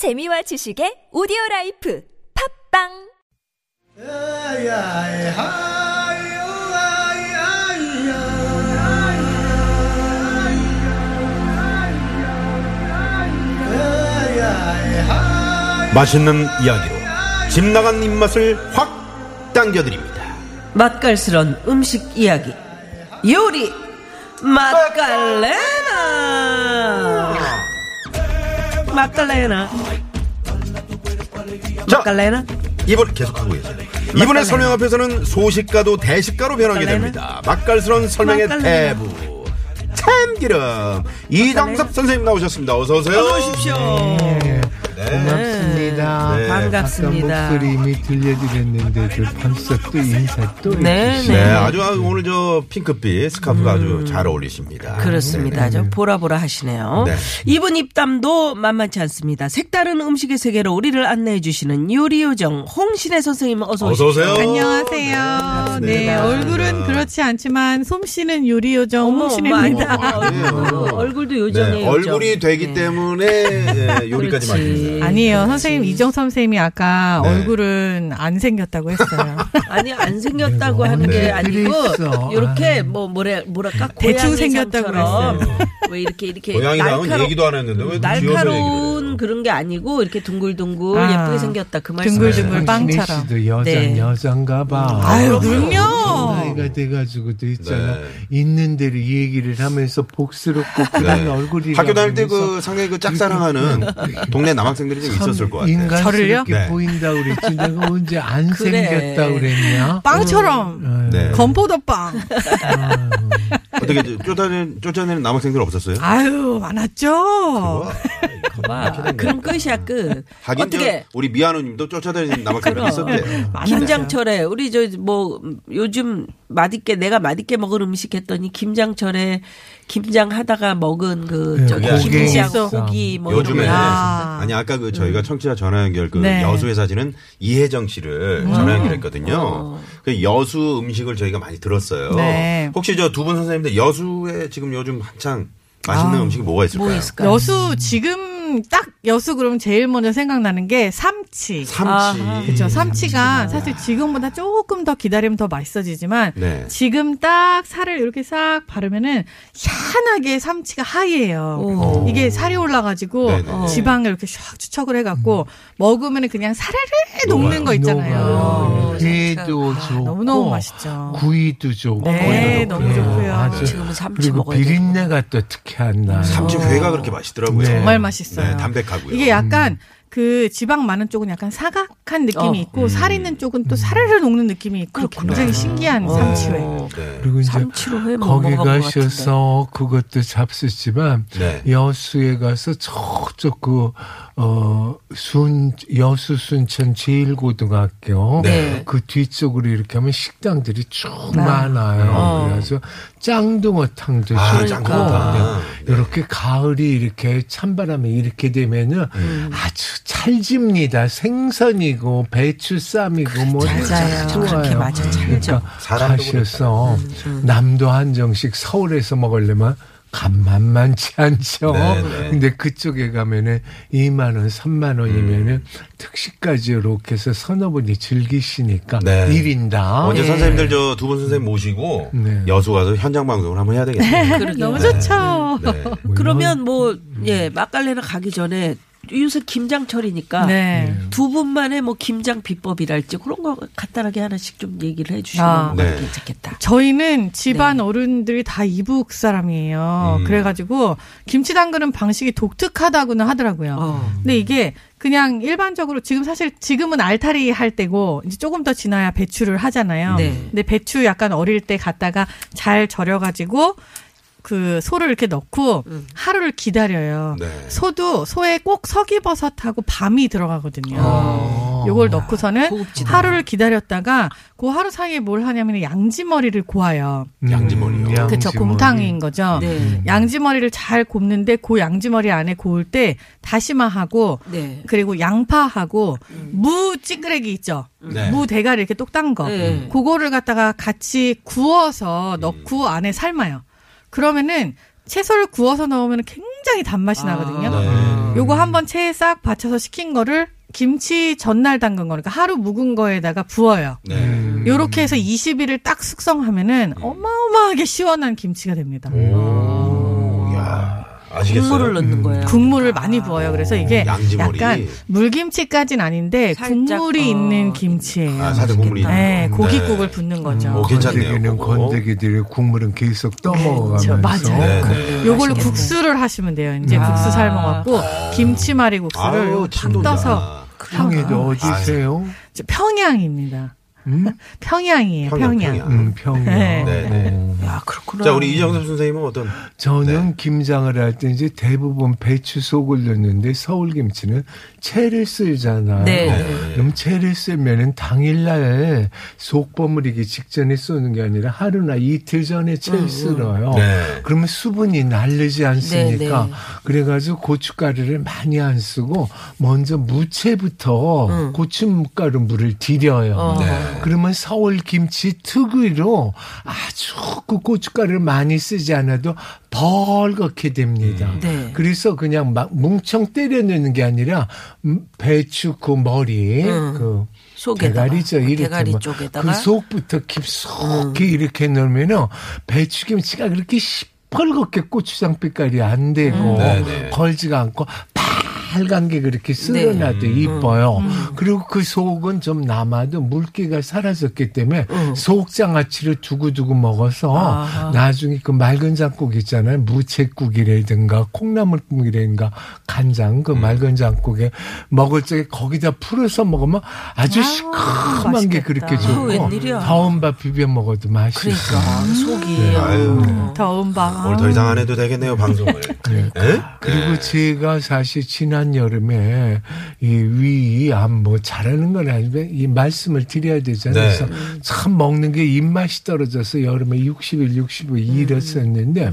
재미와 지식의 오디오 life 팟빵! 맛있는 이야기로 집 나간 입맛을 확 당겨드립니다. 맛깔스런 음식 이야기. 요리! 맛깔레나! 맛깔레나 자, 맛깔레나 이번 계속하고 계세요. 이번의 설명 앞에서는 소식가도 대식가로 변하게? 됩니다. 맛깔스러운 설명의? 대부. 참기름 이정섭 선생님 나오셨습니다. 어서 오세요. 어서 오십시오 고맙습니다. 네, 반갑습니다. 아까 목소리 이미 들려드렸는데도 벌써 또 인사 또 네, 해주시네. 네, 아주 오늘 저 핑크빛 스카프가 아주 잘 어울리십니다. 음. 그렇습니다. 저 보라보라 하시네요. 네. 이분 입담도 만만치 않습니다. 색다른 음식의 세계로 우리를 안내해 주시는 요리요정 홍신혜 선생님 어서 어서 오십시오. 오세요. 안녕하세요. 네, 얼굴은 그렇지 않지만 솜씨는 요리 요정 어머, 홍신혜입니다. 얼굴, 얼굴도 요정이에요. 네, 얼굴이 되기 네. 때문에 예, 요리까지. 마십니다. 아니에요. 선생님 이정선 선생님이 아까 네. 얼굴은 안 생겼다고 했어요. 아니 안 생겼다고 네, 하는 게 네, 아니고. 이렇게 뭐 뭐래 뭐랄까 대충 고양이 생겼다고 그랬어요. 왜 이렇게 이렇게 고양이랑은 날카로- 얘기도 안 했는데 왜 날카로운 해요? 그런 게 아니고 이렇게 둥글둥글 아, 예쁘게 생겼다 그 말씀. 둥글둥글 빵처럼. 씨도 여자 네. 여잔가 봐. 아유, 어, 그럼요. 나이가 돼가지고도 있잖아. 네. 있는 대로 얘기를 하면서 복스럽고 그런 얼굴이 학교 다닐 때 그 상당히 그 짝사랑하는 동네 남학생들이 좀 있었을 것 같아요. 인간스럽게 네. 보인다 그랬지. 내가 언제 안 그래. 생겼다 그랬냐? 빵처럼 네. 건포도 빵. 어떻게 쫓아내는, 쫓아내는 남학생들 없었어요? 아유 많았죠. 와, 봐. 그럼 끝이야 끝. 하긴 어떻게 저 우리 미아누님도 쫓아다니는 남학생들 있었대요. 김장철에 우리 저 뭐 요즘 맛있게 내가 맛있게 먹은 음식 했더니 김장철에 김장 하다가 먹은 그 네, 저기 고기 김장 있어. 고기 뭐 요즘에 이런 거 아. 아니 아까 그 저희가 청취자 전화 연결 그 네. 여수에 사시는 이혜정 씨를 전화 연결했거든요. 그 여수 음식을 저희가 많이 들었어요. 네. 혹시 저 두 분 선생님들 여수에 지금 요즘 한창 맛있는 아. 음식이 뭐가 있을까요? 뭐 있을까요? 여수 지금 딱 여수 그러면 제일 먼저 생각나는 게 삼치. 삼치. 그렇죠. 삼치가 사실 지금보다 조금 더 기다리면 더 맛있어지지만 네. 지금 딱 살을 이렇게 싹 바르면은 희한하게 삼치가 하얘요. 오. 이게 살이 올라가지고 네네. 지방을 이렇게 샥 추척을 해갖고 먹으면은 그냥 사르르 녹는 거 있잖아요. 어, 회도 좋고 너무 너무 맛있죠. 구이도 좋고 네, 너무 좋고요. 아주 지금은 삼치 돼. 비린내가 또 특히 안 나요. 삼치 회가 그렇게 맛있더라고요. 네. 정말 맛있어 요. 네, 담백하고요. 이게 약간 그 지방 많은 쪽은 약간 사각한 느낌이 어. 있고 살 있는 쪽은 또 사르르 녹는 느낌이 있고 굉장히 신기한 삼치회. 어. 네. 그리고 이제 삼치로 회 거기 먹어본 것 가셔서 그것도 잡수지만 네. 여수에 가서 저쪽 그, 그 어 순 여수 순천 제일고등학교 네. 그 뒤쪽으로 이렇게 하면 식당들이 쭉 많아요. 어. 그래서 짱둥어탕도 아, 짱둥어탕. 네. 이렇게 가을이 이렇게 찬바람이 이렇게 되면은 음. 아주 찰집니다. 생선이고 배추쌈이고 뭐 맞아요. 좋아요. 맞아. 그러니까 사람도 가셔서 음, 남도 한정식 서울에서 먹으려면 간만만치 않죠. 네, 네. 근데 그쪽에 가면은 2만 원, 3만 원이면은 음. 특식까지 이렇게 해서 서너 분이 즐기시니까 네. 일 1인당 언제 선생님들 저 두 분 선생님 모시고 네. 여수 가서 현장 방송을 한번 해야 되겠네요. 너무 좋죠. 네. 그러면 뭐예 맛깔레나 가기 전에 요새 김장철이니까 네. 두 분만의 뭐 김장 비법이랄지 그런 거 간단하게 하나씩 좀 얘기를 해주시면 아. 네. 괜찮겠다. 저희는 집안 네. 어른들이 다 이북 사람이에요. 음. 그래가지고 김치 담그는 방식이 독특하다고는 하더라고요. 어. 근데 이게 그냥 일반적으로 지금 사실 지금은 알타리 할 때고 이제 조금 더 지나야 배추를 하잖아요. 네. 근데 배추 약간 어릴 때 갖다가 잘 절여가지고 그 소를 이렇게 넣고 음. 하루를 기다려요. 네. 소도 소에 꼭 서기버섯하고 밤이 들어가거든요. 어. 요걸 넣고서는 고급지다. 하루를 기다렸다가 그 하루 사이에 뭘 하냐면 양지머리를 고아요. 양지머리요? 음, 그렇죠. 곰탕인 거죠. 네. 양지머리를 잘 굽는데 그 양지머리 안에 구울 때 다시마하고 네. 그리고 양파하고 무 찌끄레기 있죠. 네. 무 대가리 이렇게 똑딴 거. 네. 그거를 갖다가 같이 구워서 넣고 안에 삶아요. 그러면은 채소를 구워서 넣으면 굉장히 단맛이 나거든요. 네. 요거 한번 체에 싹 받쳐서 식힌 거를 김치 전날 담근 거니까 하루 묵은 거에다가 부어요. 네. 음. 요렇게 해서 20일을 딱 숙성하면은 어마어마하게 시원한 김치가 됩니다. 오, 야, 아시겠어요? 국물을 넣는 거예요. 국물을 많이 부어요. 그래서 이게 양지머리. 약간 물김치까지는 아닌데 살짝, 국물이 어. 있는 김치예요. 아, 살짝 국물이 있는 네, 거. 고깃국을 네. 붓는 거죠. 오, 괜찮네요. 건더기는 그거. 건더기들의 국물은 계속 그렇죠. 떠먹어가면서 맞아요. 네, 네. 요걸로 맛있겠네. 국수를 하시면 돼요. 이제 아. 국수 삶아갖고 김치말이 국수를 아유. 떠서 평에도 어디세요? 저 평양입니다. 음? 평양이에요. 평양, 평양. 평양. 음, 평양. 네. 네, 네. 어. 야, 그렇구나. 자, 우리 이정섭 선생님은 어떤? 저는 네. 김장을 할 때 이제 대부분 배추 속을 넣는데 서울 김치는 채를 쓸잖아요. 네. 그럼 채를 쓰면은 당일날 속 버무리기 직전에 쏘는 게 아니라 하루나 이틀 전에 채를 쓸어요. 네. 그러면 수분이 날르지 않습니까? 네, 네. 그래가지고 고춧가루를 많이 안 쓰고 먼저 무채부터 고춧가루 물을 들여요. 어. 네. 그러면 서울 김치 특유로 아주 그 고춧가루를 많이 쓰지 않아도 벌겋게 됩니다. 음. 네. 그래서 그냥 막 뭉청 때려 넣는 게 아니라 음, 배추 그 머리 음. 그 속에다가. 대가리죠. 어, 이렇게 대가리 뭐 쪽에다가. 음. 그 속부터 깊숙이 이렇게 넣으면은 배추김치가 그렇게 시뻘겋게 고추장 빛깔이 안 되고 음. 네, 네. 걸지가 않고 빨간 게 그렇게 쓸어놔도 네. 이뻐요. 음. 그리고 그 속은 좀 남아도 물기가 사라졌기 때문에 속장아찌를 두고두고 먹어서 음. 아하. 나중에 그 맑은 장국 있잖아요. 무채국이라든가 콩나물국이라든가 간장 그 맑은 장국에 먹을 적에 거기다 풀어서 먹으면 아주 시큼한 게 맛있겠다. 그렇게 아, 좋고. 다운 밥 비벼 먹어도 맛있어. 그러니까 속이 네. 아유. 더운 밤. 오늘 더 이상 안 해도 되겠네요, 방송을. 네. 예? 그리고 네. 제가 사실 지난 여름에 이 위, 암, 뭐 잘하는 건 아닌데 이 말씀을 드려야 되잖아요. 네. 그래서 참 먹는 게 입맛이 떨어져서 여름에 60일, 65일 이랬었는데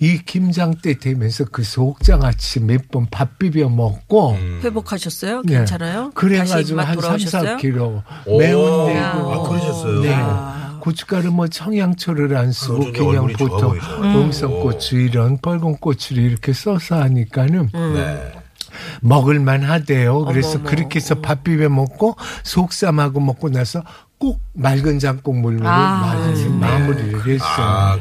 이 김장 때 되면서 그 속장아찌 몇 번 밥 비벼 먹고 음. 회복하셨어요? 네. 괜찮아요? 그래가지고 한 3, 돌아오셨어요? 4kg 오. 매운데 아, 그러셨어요? 네. 아. 고춧가루 뭐 청양초를 안 쓰고 그냥 보통. 음성고추 이런 빨간 고추를 이렇게 써서 하니까는 네. 먹을만 하대요. 그래서 어머머. 그렇게 해서 밥 비벼 먹고 속쌈하고 먹고 나서 꼭 맑은 장국 물로 아, 마무리- 마무리를 했어요. 아.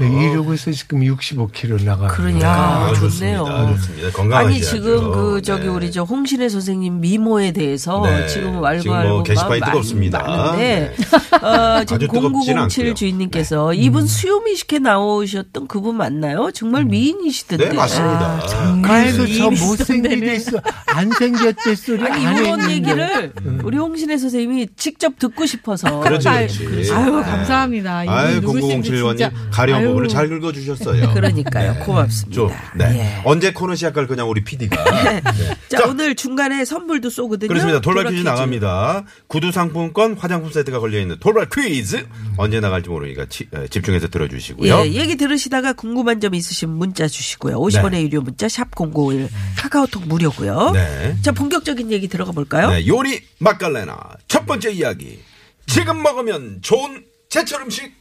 네, 이러고서 지금 65kg 나갑니다. 그러니까 아, 좋네요. 좋습니다. 좋습니다. 건강하셔야죠. 아니 지금 그 저기 네. 우리 저 홍신혜 선생님 미모에 대해서 네. 지금 지금 왈가왈부 뭐 게시판이 뜨겁습니다. 많은데 어, 아주 지금 뜨겁지는 0907 않고요. 네. 주인님께서 이분 수요미식회 나오셨던 그분 맞나요? 정말 미인이시던데. 네, 맞습니다. 아, 그래서 저 미인이 못생기겠어. 안 생겼대 소리 아니 안 이런 했는데. 얘기를 우리 홍신혜 선생님이 직접 듣고 싶어서 그렇죠, 아유, 그렇지. 아유 네. 감사합니다. 아유, 누구신지 0007번님 진짜. 가려 운 아유. 부분을 잘 긁어주셨어요. 그러니까요. 고맙습니다. 좀, 네. 예. 언제 코너 시작할 거냐, 우리 PD가. 네. 자, 오늘 중간에 선물도 쏘거든요. 그렇습니다. 돌발 퀴즈 나갑니다. 구두 상품권, 화장품 세트가 걸려있는 돌발 퀴즈. 언제 나갈지 모르니까 치- 에, 집중해서 들어주시고요. 예, 얘기 들으시다가 궁금한 점 있으시면 문자 주시고요. 50원의 네. 유료 문자 샵051 카카오톡 무료고요. 네. 자, 본격적인 얘기 들어가 볼까요? 네, 요리 맛깔레나 첫 번째 이야기. 지금 먹으면 좋은 제철 음식.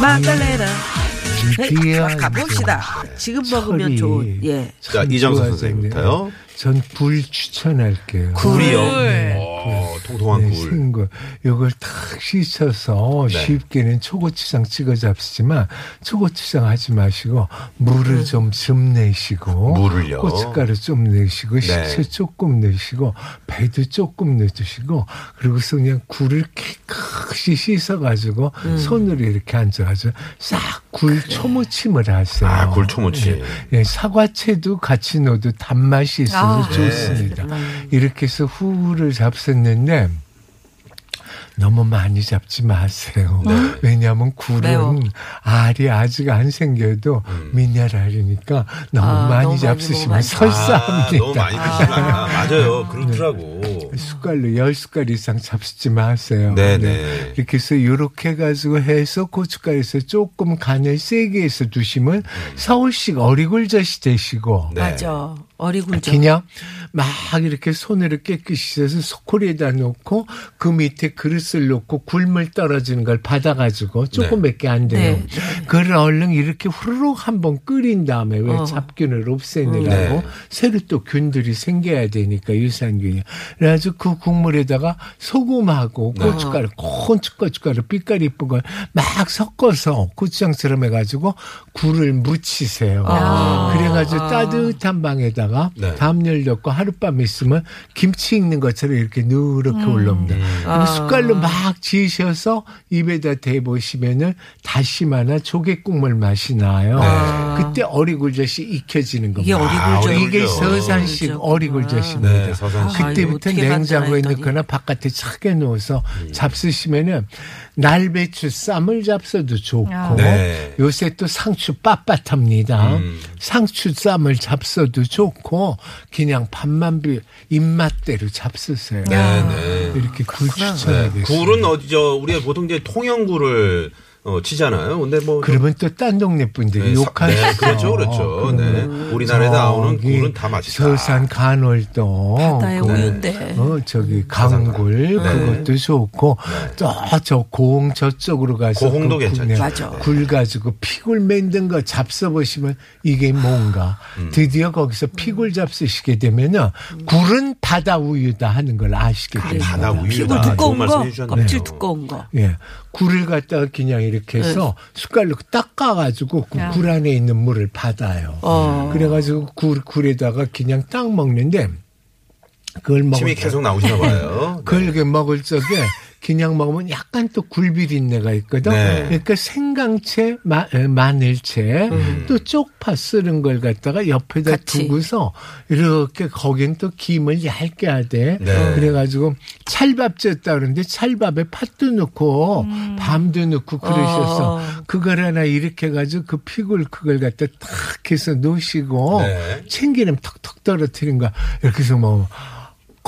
마칼레나. 네, 가- 가봅시다. 지금 먹으면 좋은 예. 자, 참 이정수. 선생님부터요. 전굴 추천할게요. 굴이요. 굴. 어, 통통한 네, 굴. 생굴. 이걸 탁 씻어서 네. 쉽게는 초고추장 찍어 잡수지만 초고추장 하지 마시고 물을 네. 좀좀 내시고 물을요? 고춧가루 좀 내시고 네. 식초 조금 내시고 배도 조금 내주시고 그리고서 그냥 굴을 깨끗이 씻어가지고 음. 손으로 이렇게 앉아가지고 싹 굴 초무침을 하세요. 아, 굴 초무침. 예, 예, 사과채도 같이 넣어도 단맛이 있어서 아, 좋습니다. 네. 이렇게 해서 후를 잡 섰는데 너무 많이 잡지 마세요. 왜냐하면 굴은 매워. 알이 아직 안 생겨도 미네랄이니까 너무 아, 많이 너무 잡수시면 설사합니다. 아, 너무 많이 드시면 아, 맞아요. 그렇더라고. 숟갈로 열 숟갈 이상 잡수지 마세요. 네네. 이렇게 해서 이렇게 해가지고 해서 고춧가루에서 조금 간을 세게 해서 두시면 서울식 어리굴젓이 되시고 네. 맞아. 어리굴젓. 그냥 막 이렇게 손으로 깨끗이 해서 소쿠리에다 놓고 그 밑에 그릇을 놓고 굴물 떨어지는 걸 받아가지고 조금밖에 안 돼요. 네. 그걸 얼른 이렇게 후루룩 한번 끓인 다음에 왜 어. 잡균을 없애느라고 네. 새로 또 균들이 생겨야 되니까 유산균이. 그래가지고 그 국물에다가 소금하고 네. 고춧가루, 콘고춧가루, 빛깔 이쁜 걸 막 섞어서 고추장처럼 해가지고 굴을 묻히세요. 아. 그래가지고 따뜻한 방에다가 네. 담요를 넣고 하룻밤 있으면 김치 익는 것처럼 이렇게 누렇게 올라옵니다. 그리고 아. 숟갈로 막 지으셔서 입에다 대보시면은 다시마나 조개국물 맛이 나요. 그때 어리굴젓이 익혀지는 겁니다. 이게 어리굴젓. 아, 이게. 서산식 어리굴젓. 어리굴젓입니다. 네, 서산식. 아, 그때부터 어떻게 냉장고에 넣거나 바깥에 차게 넣어서 잡수시면은 날배추 쌈을 잡숴도 좋고 아. 네. 요새 또 상추 빳빳합니다. 음. 상추 쌈을 잡숴도 좋고 그냥 밥만 비 입맛대로 잡수세요. 네, 네. 이렇게 굴 네. 추천하겠습니다. 굴은 어디 저 우리가 보통 이제 통영굴을 어, 치잖아요. 근데 뭐 그러면 또 딴 동네 분들이 네, 서- 욕하시죠. 네, 그렇죠, 그렇죠. 네. 우리나라에 나오는 굴은 다 맛있다. 서산 간월도 바다의 그 우유인데. 어, 저기 강굴 네. 그것도 좋고 또 저 고흥 저쪽으로 가서 고흥도 그 굴, 괜찮죠. 맞아. 굴 가지고 피굴 만든 거 잡숴 보시면 이게 뭔가 음. 드디어 거기서 피굴 잡수시게 되면은 굴은 바다 우유다 하는 걸 아시게 아, 됩니다. 바다 우유다. 좋은 두꺼운 거. 껍질 두꺼운 거. 예. 굴을 갖다가 그냥 이렇게 해서 네. 숟갈로 닦아가지고 그 야. 굴 안에 있는 물을 받아요. 어. 그래가지고 굴, 굴에다가 그냥 딱 먹는데 그걸 먹을 침이 적- 계속 나오시나 봐요. 그걸 이렇게 먹을 적에 그냥 먹으면 약간 또 굴비린내가 있거든. 네. 그러니까 생강채, 마, 에, 마늘채, 또 쪽파 쓰는 걸 갖다가 옆에다 같이. 두고서 이렇게 거긴 또 김을 얇게 하되 네. 그래가지고 찰밥 쪘다 그러는데 찰밥에 팥도 넣고 밤도 넣고 그러셔서 어. 그걸 하나 이렇게 해가지고 그 피굴 그걸 갖다 탁 해서 놓으시고 네. 참기름 턱턱 떨어뜨린 거 이렇게 해서 뭐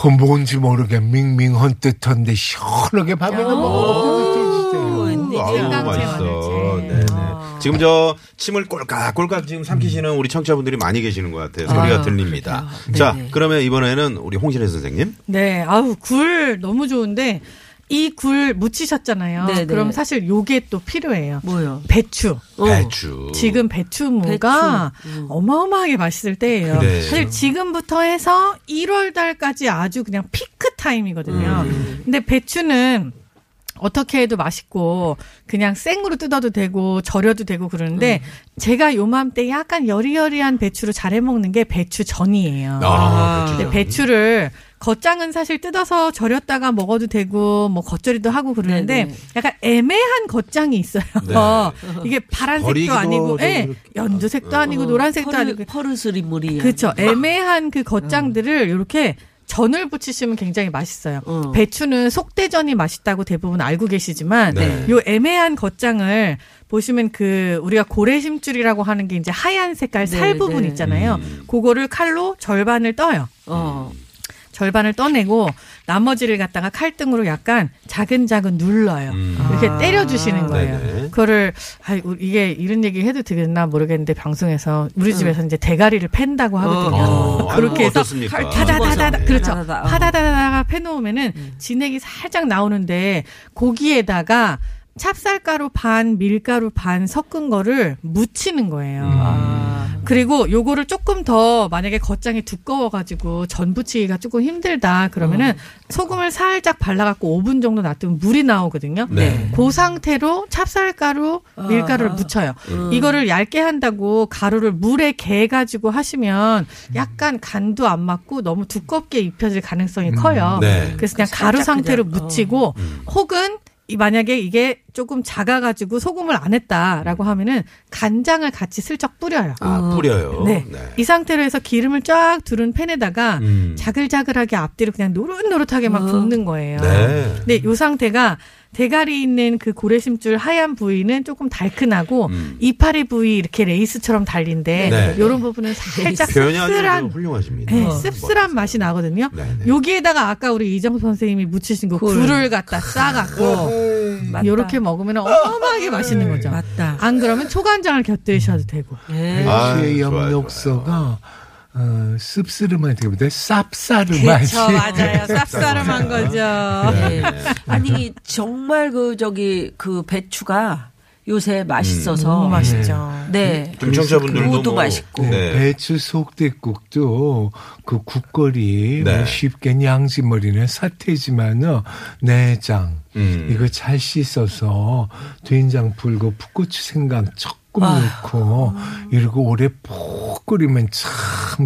그 뭔지 모르게 밍밍한 듯한데 시원하게 밥에다 맛있어. 마늘채. 네네. 아. 지금 저 침을 꼴깍꼴깍 지금 삼키시는 우리 청취자분들이 많이 계시는 것 같아요. 소리가 아, 들립니다. 자, 네네. 그러면 이번에는 우리 홍신혜 선생님. 네, 아우 굴 너무 좋은데 이굴 묻히셨잖아요. 네네. 그럼 사실 요게 또 필요해요. 뭐요? 배추. 어. 배추. 지금 배추무가 배추. 음. 어마어마하게 맛있을 때예요. 그래. 사실 지금부터 해서 1월 달까지 아주 그냥 피크 타임이거든요. 근데 배추는 어떻게 해도 맛있고 그냥 생으로 뜯어도 되고 절여도 되고 그러는데 제가 요맘때 약간 여리여리한 배추로 잘해 먹는 게 배추전이에요. 아, 배추. 근데 배추를 겉장은 사실 뜯어서 절였다가 먹어도 되고 뭐 겉절이도 하고 그러는데 네네. 약간 애매한 겉장이 있어요. 네. 이게 파란색도 아니고, 좀 예, 연두색도 아니고 노란색도 퍼르, 아니고, 퍼르스리 물이야. 그렇죠. 애매한 그 겉장들을 이렇게 전을 부치시면 굉장히 맛있어요. 어. 배추는 속대전이 맛있다고 대부분 알고 계시지만 네. 요 애매한 겉장을 보시면 그 우리가 고래심줄이라고 하는 게 이제 하얀 색깔 살 네, 부분 네. 있잖아요. 음. 그거를 칼로 절반을 떠요. 어. 절반을 떠내고 나머지를 갖다가 칼등으로 약간 자근자근 눌러요. 음. 이렇게 아. 때려주시는 거예요. 네네. 그거를 아 이게 이런 얘기 해도 되겠나 모르겠는데 방송에서 우리 집에서 이제 대가리를 팬다고 하거든요. 어, 그렇게 해서 파다다다다 집어서. 그렇죠. 파다다다. 어. 파다다다가 패놓으면은 진액이 살짝 나오는데 고기에다가 찹쌀가루 반 밀가루 반 섞은 거를 묻히는 거예요. 아. 그리고 요거를 조금 더 만약에 겉장이 두꺼워가지고 전 부치기가 조금 힘들다 그러면은 소금을 살짝 발라갖고 5분 정도 놔두면 물이 나오거든요. 네. 그 상태로 찹쌀가루, 밀가루를 아하. 묻혀요. 음. 이거를 얇게 한다고 가루를 물에 개가지고 하시면 약간 간도 안 맞고 너무 두껍게 입혀질 가능성이 커요. 네. 그래서 그냥 가루 상태로 그냥, 어. 묻히고 음. 혹은 이 만약에 이게 조금 작아가지고 소금을 안 했다라고 하면은 간장을 같이 슬쩍 뿌려요. 아, 뿌려요. 네. 이 상태로 해서 기름을 쫙 두른 팬에다가 음. 자글자글하게 앞뒤로 그냥 노릇노릇하게 막 어. 굽는 거예요. 네. 근데 요 상태가 대가리 있는 그 고래심줄 하얀 부위는 조금 달큰하고 음. 이파리 부위 이렇게 레이스처럼 달린데 네. 요런 부분은 살짝 표현이 아주 씁쓸한 훌륭하십니다. 네, 어, 씁쓸한 맛이 나거든요. 네, 네. 여기에다가 아까 우리 이정수 선생님이 묻히신 거 굴. 굴을 갖다 싸갖고 맞다. 요렇게 먹으면 어마어마하게 맛있는 거죠. 맞다. 안 그러면 초간장을 곁들이셔도 되고. 네. 아, 좋아요, 엽록소가 어, 씁쓸한 되기보다 쌉싸름하지. 그렇죠, 맞아요. 쌉싸름한 거죠. 네. 아니 정말 그 저기 그 배추가 요새 맛있어서 너무 맛있죠. 네. 좀 청취자분들도 그것도 뭐, 맛있고. 네. 배추 속대국도 그 국거리 네. 뭐 쉽게 양지머리는 사태지만은 내장 음. 이거 잘 씻어서 된장 불고 풋고추 생강 조금 넣고 이러고 오래 푹 끓이면 참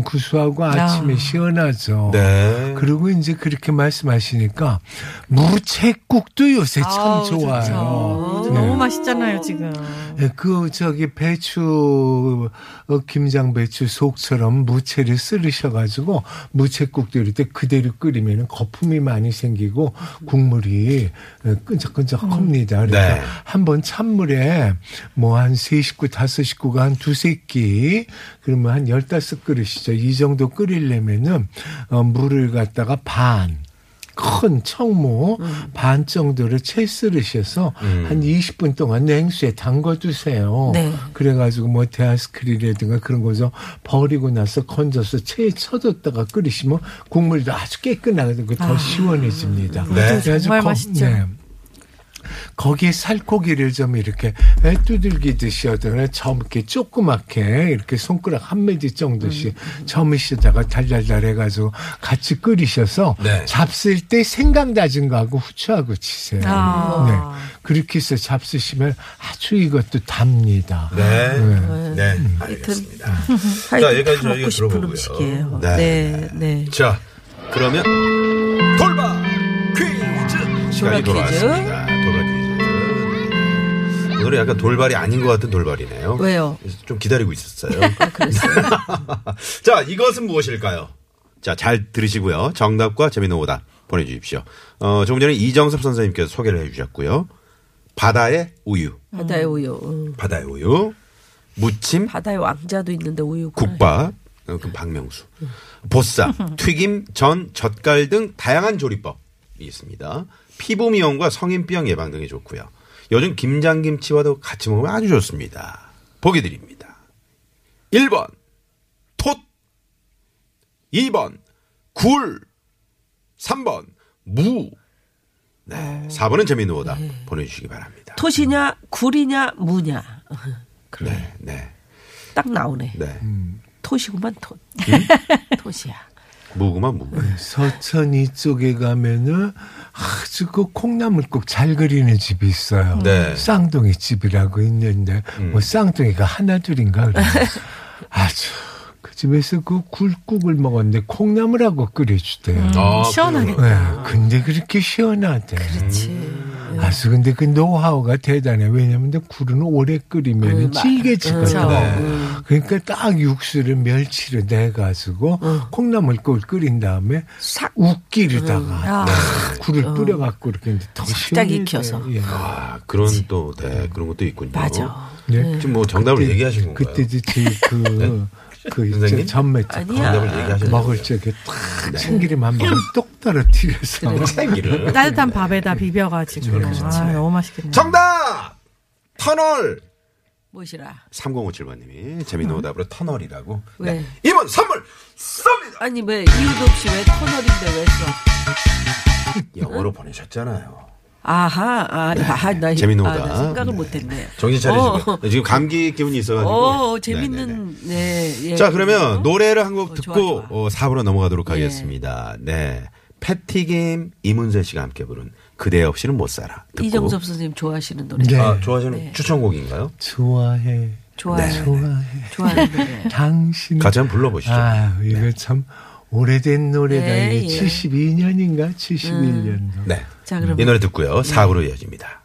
구수하고 아침에 아. 시원하죠. 네. 그리고 이제 그렇게 말씀하시니까 무채국도 요새 참 아우, 좋아요. 좋죠. 네. 너무 맛있잖아요, 지금. 예, 그 저기 배추 어, 김장 배추 속처럼 무채를 썰으셔가지고 무채국도 이럴 때 그대로 끓이면 거품이 많이 생기고 국물이 어, 끈적끈적합니다. 그러니까 네. 한번 찬물에 뭐 한 세 식구 다섯 식구가 한 두세 끼 그러면 한 열다섯 그릇이죠. 이 정도 끓이려면은 어, 물을 갖다가 반 큰 청무 반 정도를 채 썰으셔서 음. 한 20분 동안 냉수에 담궈 두세요. 네. 그래가지고 뭐 데아스크릴이라든가 그런 거죠 버리고 나서 건져서 체에 쳐뒀다가 끓이시면 국물도 아주 깨끗하게 더 시원해집니다. 네. 그래가지고 정말 거- 맛있죠. 거기에 살코기를 좀 이렇게 에, 두들기듯이 하거나 저렇게 조그맣게 이렇게 손가락 한 매디 정도씩 저으시다가 달달달 해가지고 같이 끓이셔서 네. 잡쓸 때 생강 다진 거하고 후추하고 치세요. 아. 네. 그렇게 해서 잡수시면 아주 이것도 답니다. 네. 네. 네. 하여튼 알겠습니다. 하여튼 여기까지 다 저희가 들어보고요. 음식이에요. 네. 네, 네. 자, 그러면 돌발 퀴즈. 돌발 퀴즈. 오늘은 약간 돌발이 아닌 것 같은 돌발이네요. 왜요? 좀 기다리고 있었어요. 자, 이것은 무엇일까요? 자, 잘 들으시고요. 정답과 재미있는 오답 보내주십시오. 어, 조금 전에 이정섭 선생님께서 소개를 해주셨고요. 바다의 우유, 바다의 우유. 음. 바다의 우유, 무침, 바다의 왕자도 있는데 우유. 국밥, 어, 그럼 박명수, 보쌈, 튀김, 전, 젓갈 등 다양한 조리법이 있습니다. 피부 미용과 성인병 예방 등에 좋고요. 요즘 김장김치와도 같이 먹으면 아주 좋습니다. 보기 드립니다. 1번 톳 2번 굴 3번 무 네, 4번은 재미있는 오답 보내주시기 바랍니다. 토시냐 굴이냐 무냐. 네, 네, 딱 나오네. 네. 토시구만 톳. 토시야. 무구만 무. 서천 이쪽에 가면은 아주 그 콩나물국 잘 그리는 집이 있어요. 네. 쌍둥이 집이라고 있는데 뭐 쌍둥이가 하나 둘인가 그래. 아주 그 집에서 그 굴국을 먹었는데 콩나물하고 끓여주대요. 아, 시원하겠다. 네, 근데 그렇게 시원하대. 그렇지. 아주 근데 그 노하우가 대단해. 왜냐면 근데 굴은 오래 끓이면 음, 은 질겨지거든. 그렇죠. 네. 그러니까 딱 육수를 멸치를 내가지고 콩나물국을 끓인 다음에 싹. 웃기르다가 아. 딱 굴을 뿌려갖고 이렇게 더 살짝. 익혀서. 예. 아, 그런 또, 네, 그런 것도 있군요. 맞아. 네. 지금 뭐 정답을 얘기하신 건가요? 그때 이제 그, 그, 선생님? 있죠. 전매집. 아니야. 정답을 얘기하신 먹을 적에 딱 참기름 한 방울 똑 떨어뜨려서. 책기를. 따뜻한 밥에다 비벼가지고. 아, 너무 맛있겠네요. 정답! 터널! 무엇이라. 3057번님이 재밌는 오답으로 터널이라고. 왜? 네. 이번 선물 쏩니다! 아니 왜 이유도 없이 왜 터널인데 왜 써? 영어로 보내셨잖아요. 아하, 아, 아하, 나, 재밌는 아. 나 생각을 못했네. 정신 차리시고. 어. 지금 감기 기운이 있어가지고. 어, 네네네. 재밌는, 네. 예. 자, 그러면 노래를 한곡 어, 듣고 좋아, 좋아. 어, 4부로 넘어가도록 예. 하겠습니다. 네. 패티김 이문세 씨가 함께 부른 그대 없이는 못 살아. 듣고. 이정섭 선생님 좋아하시는 노래. 네. 아, 좋아하시는 네. 추천곡인가요? 좋아해. 좋아해. 좋아하는 노래. 당신. 같이 한번 불러보시죠. 아, 이거 참 오래된 노래다. 네, 이게 예. 72년인가? 71년도. 네. 자, 그러면 이 노래 듣고요. 4부로 이어집니다.